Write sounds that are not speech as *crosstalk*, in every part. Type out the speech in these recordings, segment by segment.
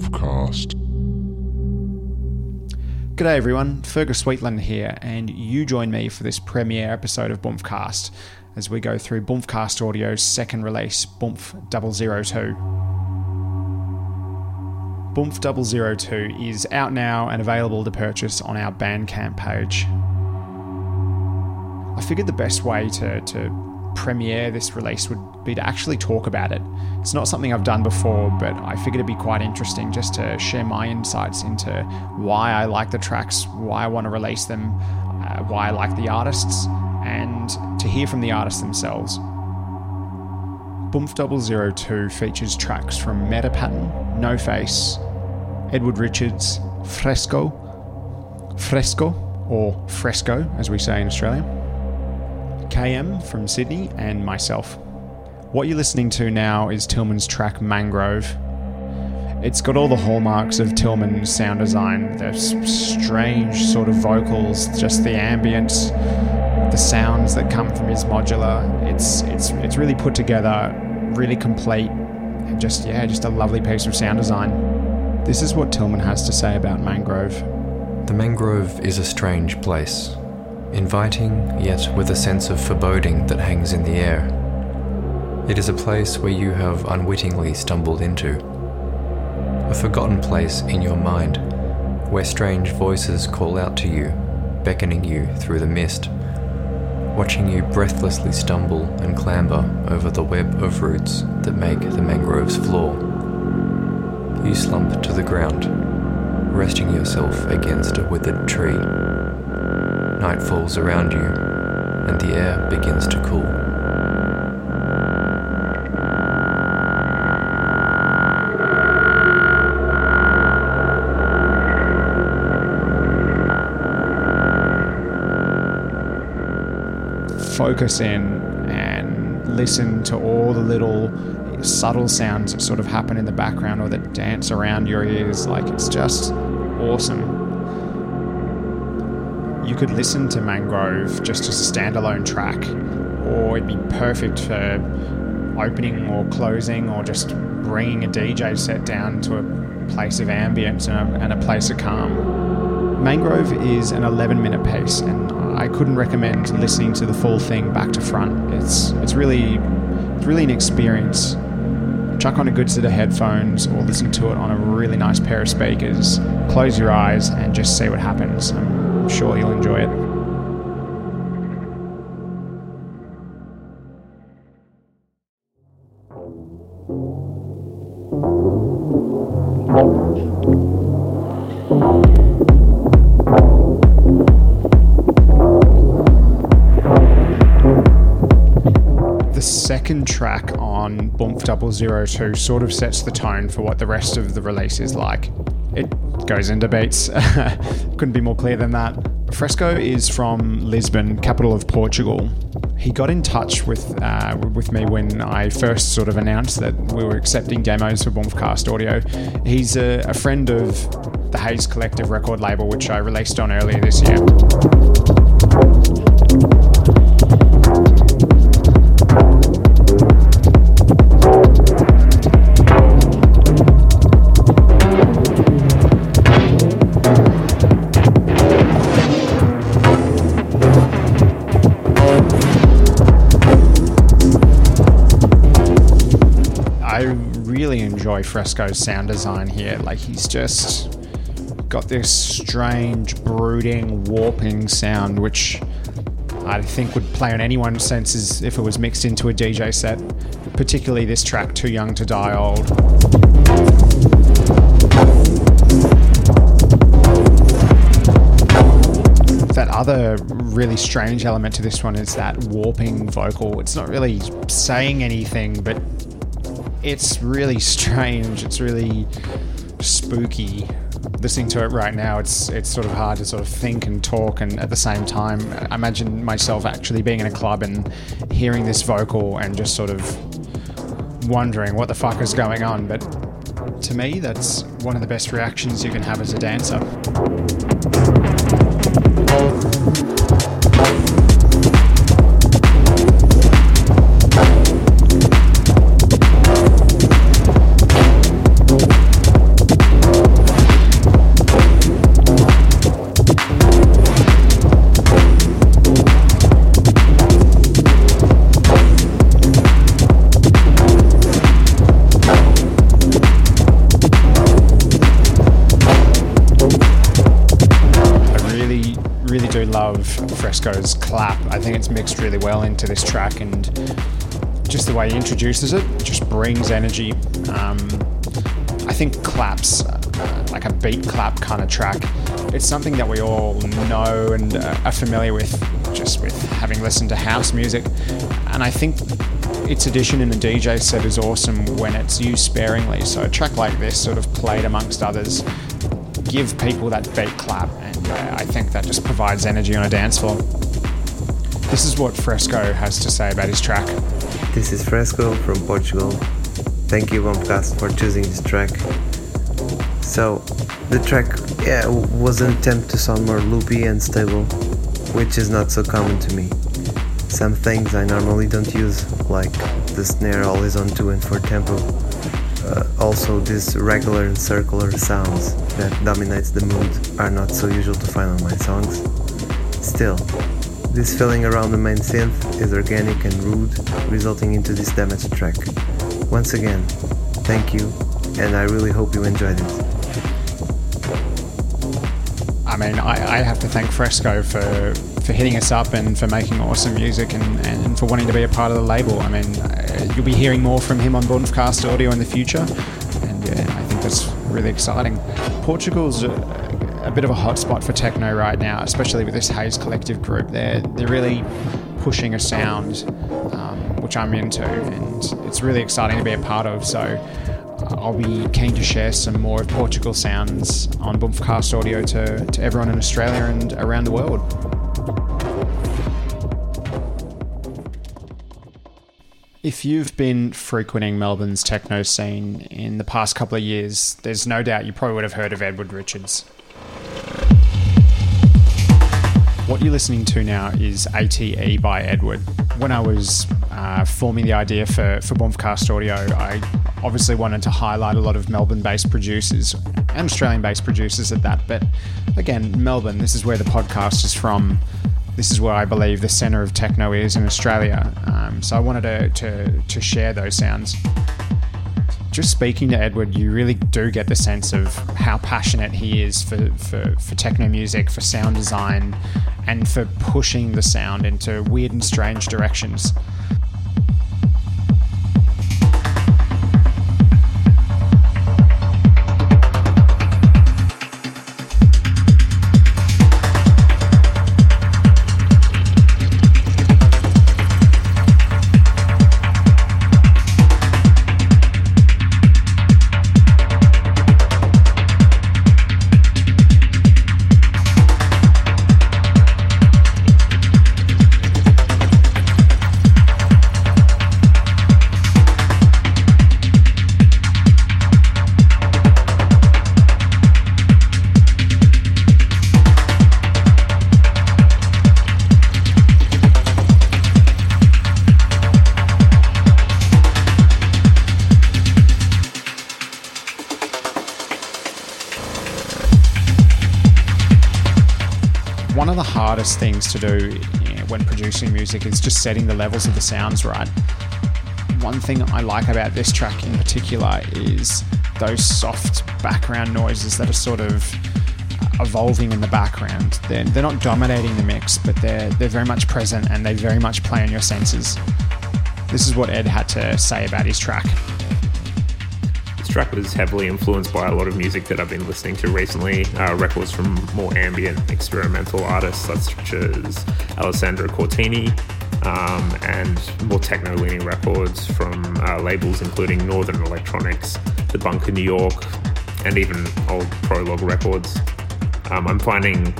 Bumfcast. G'day everyone, Fergus Sweetland here, and you join me for this premiere episode of Bumfcast as we go through Bumfcast Audio's second release, Bumf 002. Bumf 002 is out now and available to purchase on our Bandcamp page. I figured the best way to, to premiere this release would be to actually talk about it. It's not something I've done before, but I figured it'd be quite interesting just to share my insights into why I like the tracks, why I want to release them, uh, why I like the artists, and to hear from the artists themselves. Bumf 002 features tracks from Meta Pattern, No Face, Edward Richards, Fresco, Fresco, or Fresco as we say in Australia, KM from Sydney, and myself. What you're listening to now is Tillman's track Mangrove. It's got all the hallmarks of Tillman's sound design. There's strange sort of vocals, just the ambience, the sounds that come from his modular. It's it's it's really put together, really complete, and just yeah, just a lovely piece of sound design. This is what Tillman has to say about Mangrove. The mangrove is a strange place, inviting yet with a sense of foreboding that hangs in the air. It is a place where you have unwittingly stumbled into. A forgotten place in your mind, where strange voices call out to you, beckoning you through the mist, watching you breathlessly stumble and clamber over the web of roots that make the mangrove's floor. You slump to the ground, resting yourself against a withered tree. Night falls around you, and the air begins to cool. focus in and listen to all the little subtle sounds that sort of happen in the background or that dance around your ears. Like it's just awesome. You could listen to Mangrove just as a standalone track, or it'd be perfect for opening or closing, or just bringing a DJ set down to a place of ambience and a, and a place of calm. Mangrove is an 11 minute pace, and I couldn't recommend listening to the full thing back to front. It's it's really it's really an experience. Chuck on a good set of headphones or listen to it on a really nice pair of speakers. Close your eyes and just see what happens. I'm sure you'll enjoy it. the second track on Bumf 002 sort of sets the tone for what the rest of the release is like. It goes into beats. *laughs* Couldn't be more clear than that. Fresco is from Lisbon, capital of Portugal. He got in touch with uh, with me when I first sort of announced that we were accepting demos for Bumfcast Audio. He's a, a friend of the Hayes Collective record label, which I released on earlier this year. Enjoy Fresco's sound design here. Like he's just got this strange, brooding, warping sound, which I think would play on anyone's senses if it was mixed into a DJ set. Particularly this track, "Too Young to Die Old." That other really strange element to this one is that warping vocal. It's not really saying anything, but it's really strange. It's really spooky. Listening to it right now, it's it's sort of hard to sort of think and talk, and at the same time, I imagine myself actually being in a club and hearing this vocal and just sort of wondering what the fuck is going on. But to me, that's one of the best reactions you can have as a dancer. Love Fresco's clap. I think it's mixed really well into this track, and just the way he introduces it just brings energy. Um, I think claps, uh, like a beat clap kind of track, it's something that we all know and uh, are familiar with just with having listened to house music. And I think its addition in the DJ set is awesome when it's used sparingly. So a track like this, sort of played amongst others, give people that beat clap, I think that just provides energy on a dance floor. This is what Fresco has to say about his track. This is Fresco from Portugal. Thank you, Bombcast, for choosing this track. So, the track, yeah, was an attempt to sound more loopy and stable, which is not so common to me. Some things I normally don't use, like the snare always on 2 and 4 tempo. Uh, also, these regular and circular sounds that dominates the mood are not so usual to find on my songs. Still, this feeling around the main synth is organic and rude, resulting into this damaged track. Once again, thank you, and I really hope you enjoyed it. I mean, I, I have to thank Fresco for for hitting us up and for making awesome music and, and for wanting to be a part of the label. I mean, you'll be hearing more from him on Bumfcast Audio in the future, and yeah, I think that's really exciting. Portugal's a, a bit of a hotspot for techno right now, especially with this Haze Collective group. They're they're really pushing a sound um, which I'm into, and it's really exciting to be a part of. So. I'll be keen to share some more of Portugal sounds on Bumfcast Audio to, to everyone in Australia and around the world. If you've been frequenting Melbourne's techno scene in the past couple of years, there's no doubt you probably would have heard of Edward Richards. What you're listening to now is ATE by Edward. When I was uh, forming the idea for, for Bumfcast Audio, I obviously wanted to highlight a lot of Melbourne based producers and Australian based producers at that. But again, Melbourne, this is where the podcast is from this is where I believe the center of techno is in Australia. Um, so I wanted to, to, to share those sounds. Just speaking to Edward, you really do get the sense of how passionate he is for, for, for techno music, for sound design, and for pushing the sound into weird and strange directions. Hardest things to do when producing music is just setting the levels of the sounds right. One thing I like about this track in particular is those soft background noises that are sort of evolving in the background. They're, they're not dominating the mix, but they're, they're very much present and they very much play on your senses. This is what Ed had to say about his track track was heavily influenced by a lot of music that I've been listening to recently. Uh, records from more ambient experimental artists such as Alessandro Cortini, um, and more techno leaning records from uh, labels including Northern Electronics, The Bunker New York, and even old Prologue Records. Um, I'm finding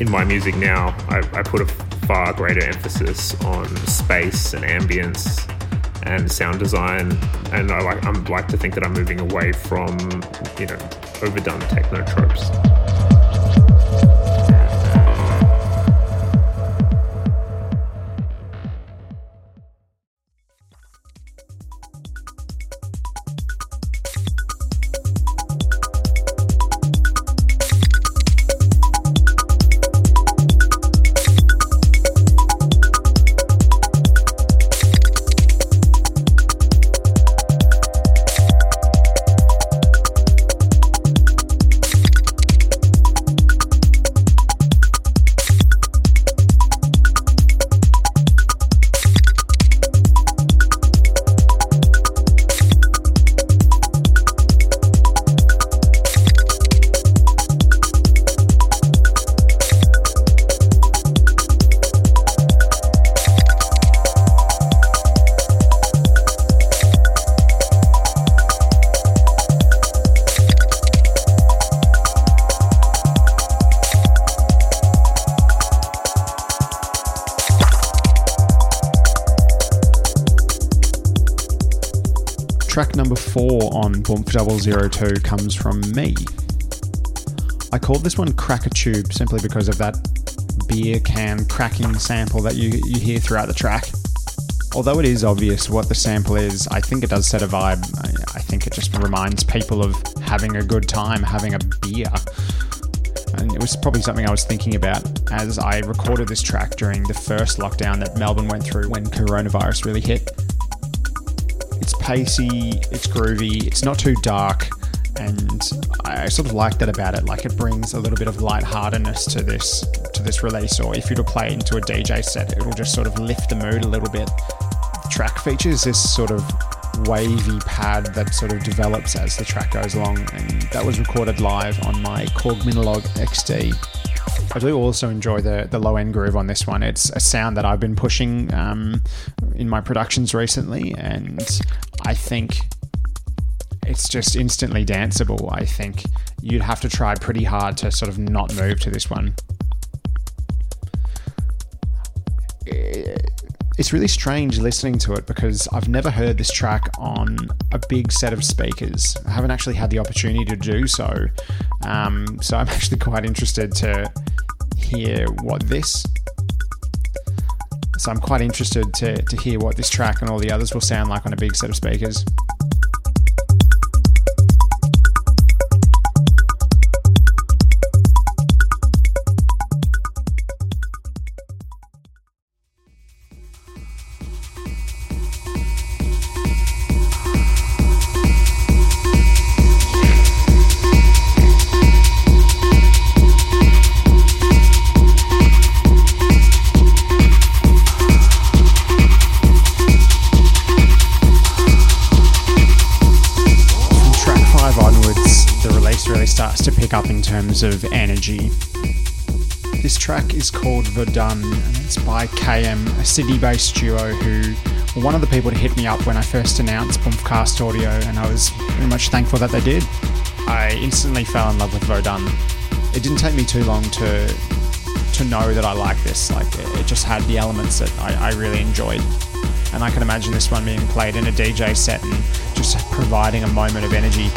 in my music now, I, I put a far greater emphasis on space and ambience and sound design. And I like I'm like to think that I'm moving away from you know overdone techno tropes. Four on Bumf 002 comes from me. I called this one Crack a Tube simply because of that beer can cracking sample that you, you hear throughout the track. Although it is obvious what the sample is, I think it does set a vibe. I, I think it just reminds people of having a good time, having a beer. And it was probably something I was thinking about as I recorded this track during the first lockdown that Melbourne went through when coronavirus really hit. It's pacey, it's groovy, it's not too dark, and I sort of like that about it. Like it brings a little bit of lightheartedness to this to this release, or if you were to play it into a DJ set, it'll just sort of lift the mood a little bit. The track features this sort of wavy pad that sort of develops as the track goes along, and that was recorded live on my Korg Minilogue XD. I do also enjoy the the low end groove on this one. It's a sound that I've been pushing um, in my productions recently, and I think it's just instantly danceable. I think you'd have to try pretty hard to sort of not move to this one. It's really strange listening to it because I've never heard this track on a big set of speakers. I haven't actually had the opportunity to do so. Um, so I'm *laughs* actually quite interested to hear what this. So I'm quite interested to, to hear what this track and all the others will sound like on a big set of speakers. Energy. This track is called Verdun, and it's by KM, a Sydney based duo who were one of the people to hit me up when I first announced Bumfcast Audio, and I was very much thankful that they did. I instantly fell in love with Verdun. It didn't take me too long to to know that I like this. Like it just had the elements that I, I really enjoyed. And I can imagine this one being played in a DJ set and just providing a moment of energy.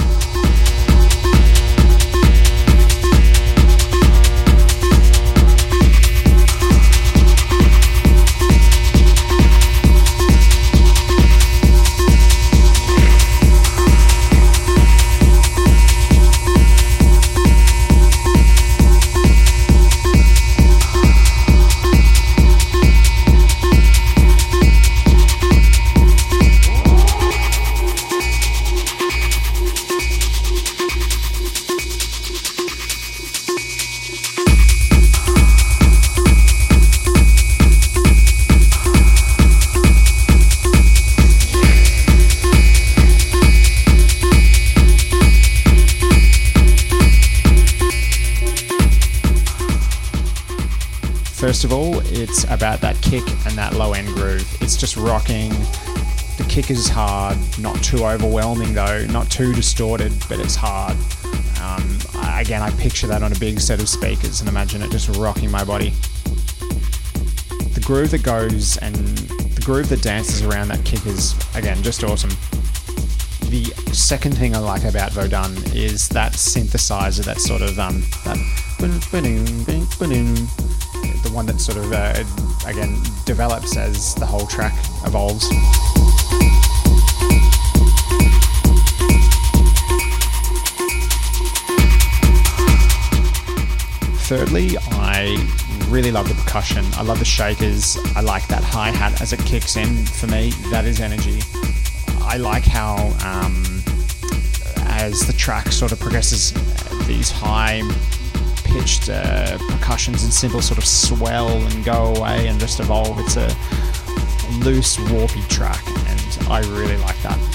Just rocking. The kick is hard, not too overwhelming though, not too distorted, but it's hard. Um, again, I picture that on a big set of speakers and imagine it just rocking my body. The groove that goes and the groove that dances around that kick is, again, just awesome. The second thing I like about Verdun is that synthesizer, that sort of um, that the one that sort of uh, again develops as the whole track evolves. Thirdly, I really love the percussion. I love the shakers. I like that hi hat as it kicks in. For me, that is energy. I like how, um, as the track sort of progresses, these high pitched uh, percussions and cymbals sort of swell and go away and just evolve. It's a loose, warpy track, and I really like that.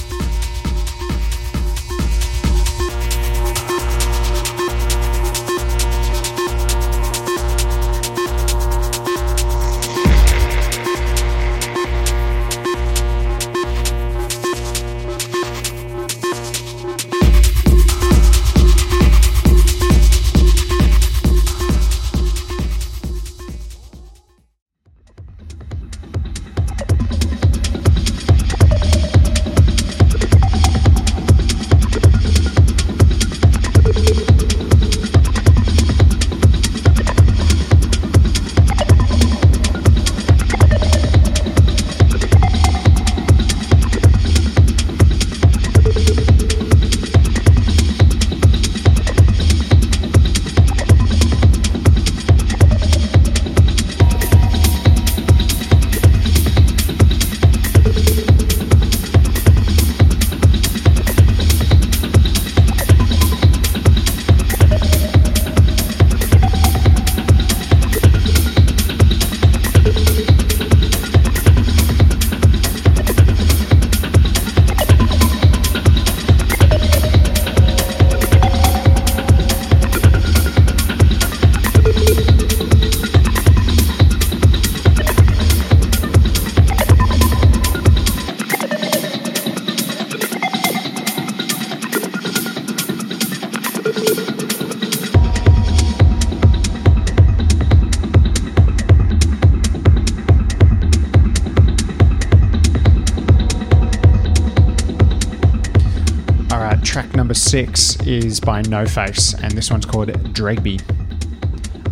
number six is by No Face, and this one's called Dregby.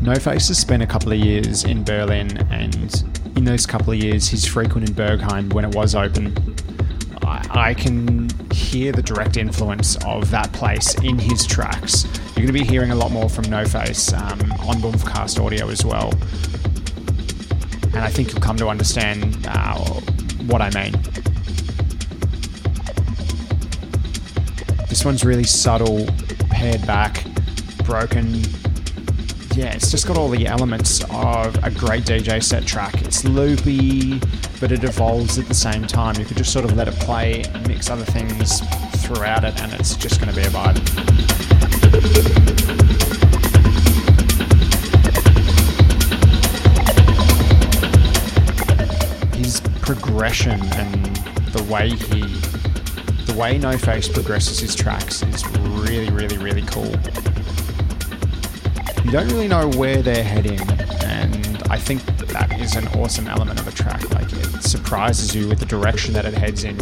No Face has spent a couple of years in Berlin, and in those couple of years, he's frequented Berghain when it was open. I, can hear the direct influence of that place in his tracks. You're going to be hearing a lot more from No Face um, on Bumfcast audio as well. And I think you'll come to understand uh, what I mean. This one's really subtle, pared back, broken. Yeah, it's just got all the elements of a great DJ set track. It's loopy, but it evolves at the same time. You could just sort of let it play, mix other things throughout it, and it's just going to be a vibe. His progression and the way he the way No Face progresses his tracks is really, really, really cool. You don't really know where they're heading, and I think that is an awesome element of a track. Like it surprises you with the direction that it heads in.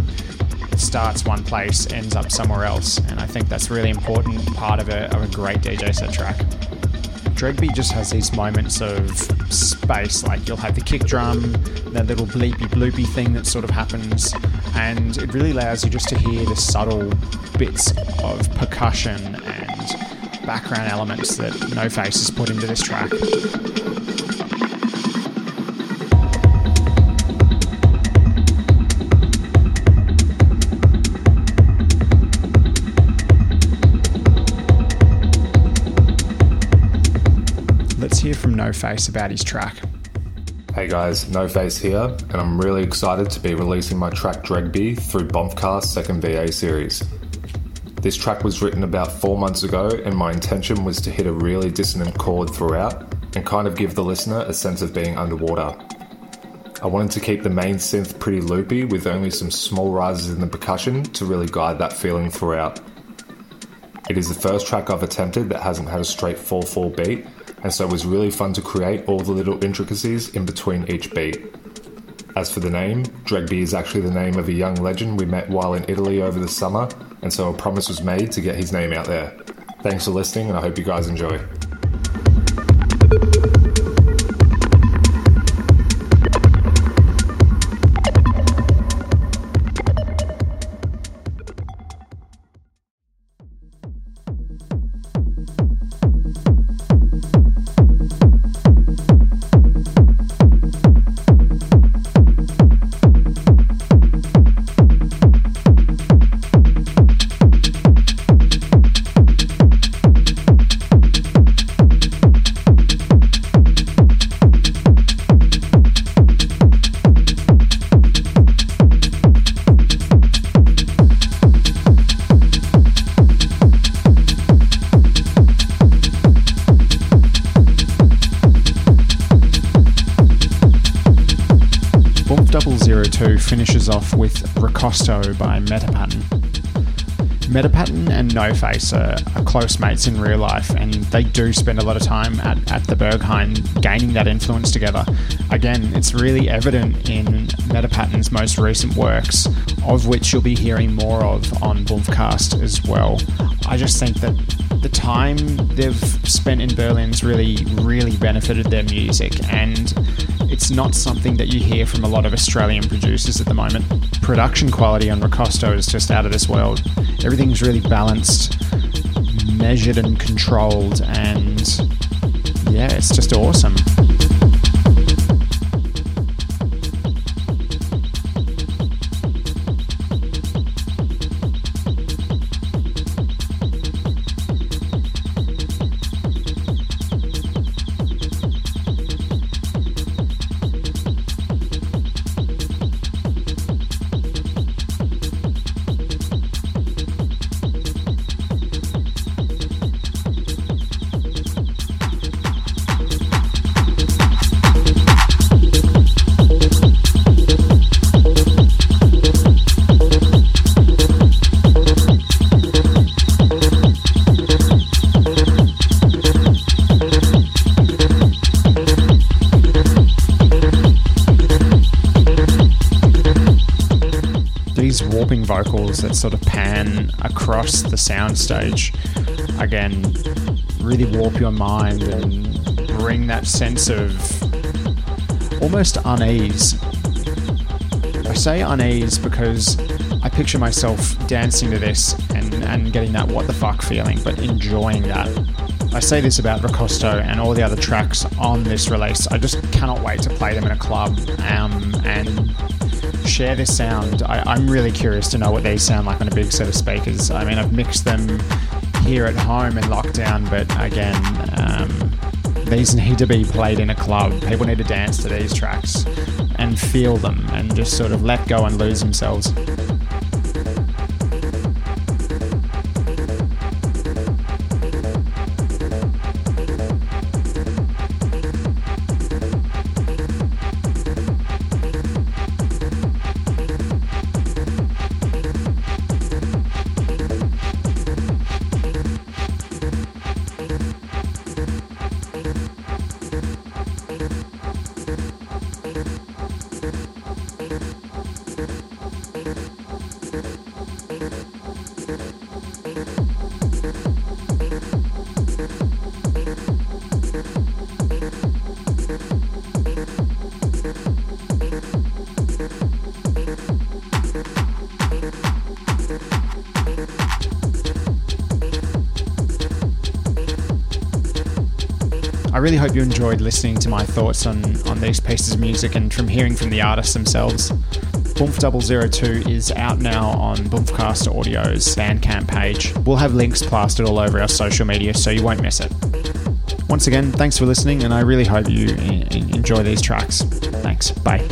It starts one place, ends up somewhere else, and I think that's a really important part of a, of a great DJ set track. Dregby just has these moments of space, like you'll have the kick drum, that little bleepy bloopy thing that sort of happens, and it really allows you just to hear the subtle bits of percussion background elements that No Face has put into this track. Let's hear from No Face about his track. Hey guys, No Face here, and I'm really excited to be releasing my track Dregby through Bombcast's second VA series. This track was written about four months ago, and my intention was to hit a really dissonant chord throughout and kind of give the listener a sense of being underwater. I wanted to keep the main synth pretty loopy with only some small rises in the percussion to really guide that feeling throughout. It is the first track I've attempted that hasn't had a straight 4 4 beat, and so it was really fun to create all the little intricacies in between each beat. As for the name, Dregby is actually the name of a young legend we met while in Italy over the summer, and so a promise was made to get his name out there. Thanks for listening, and I hope you guys enjoy. Ricosto by Metapattern. Metapattern and No Face are, are close mates in real life, and they do spend a lot of time at, at the Berghain gaining that influence together. Again, it's really evident in Metapattern's most recent works, of which you'll be hearing more of on Bumfcast as well. I just think that the time they've spent in Berlin's really, really benefited their music, and it's not something that you hear from a lot of Australian producers at the moment. Production quality on Ricosto is just out of this world. Everything's really balanced, measured, and controlled, and yeah, it's just awesome. Vocals that sort of pan across the soundstage. Again, really warp your mind and bring that sense of almost unease. I say unease because I picture myself dancing to this and, and getting that what the fuck feeling, but enjoying that. I say this about Rakosto and all the other tracks on this release. I just cannot wait to play them in a club um, and share this sound. I, am really curious to know what these sound like on a big set of speakers. I mean, I've mixed them here at home in lockdown, but again, um, these need to be played in a club. People need to dance to these tracks and feel them and just sort of let go and lose themselves. Really hope you enjoyed listening to my thoughts on, on these pieces of music and from hearing from the artists themselves. Bumf 002 is out now on Bumfcast Audio's Bandcamp page. We'll have links plastered all over our social media so you won't miss it. Once again, thanks for listening, and I really hope you enjoy these tracks. Thanks. Bye.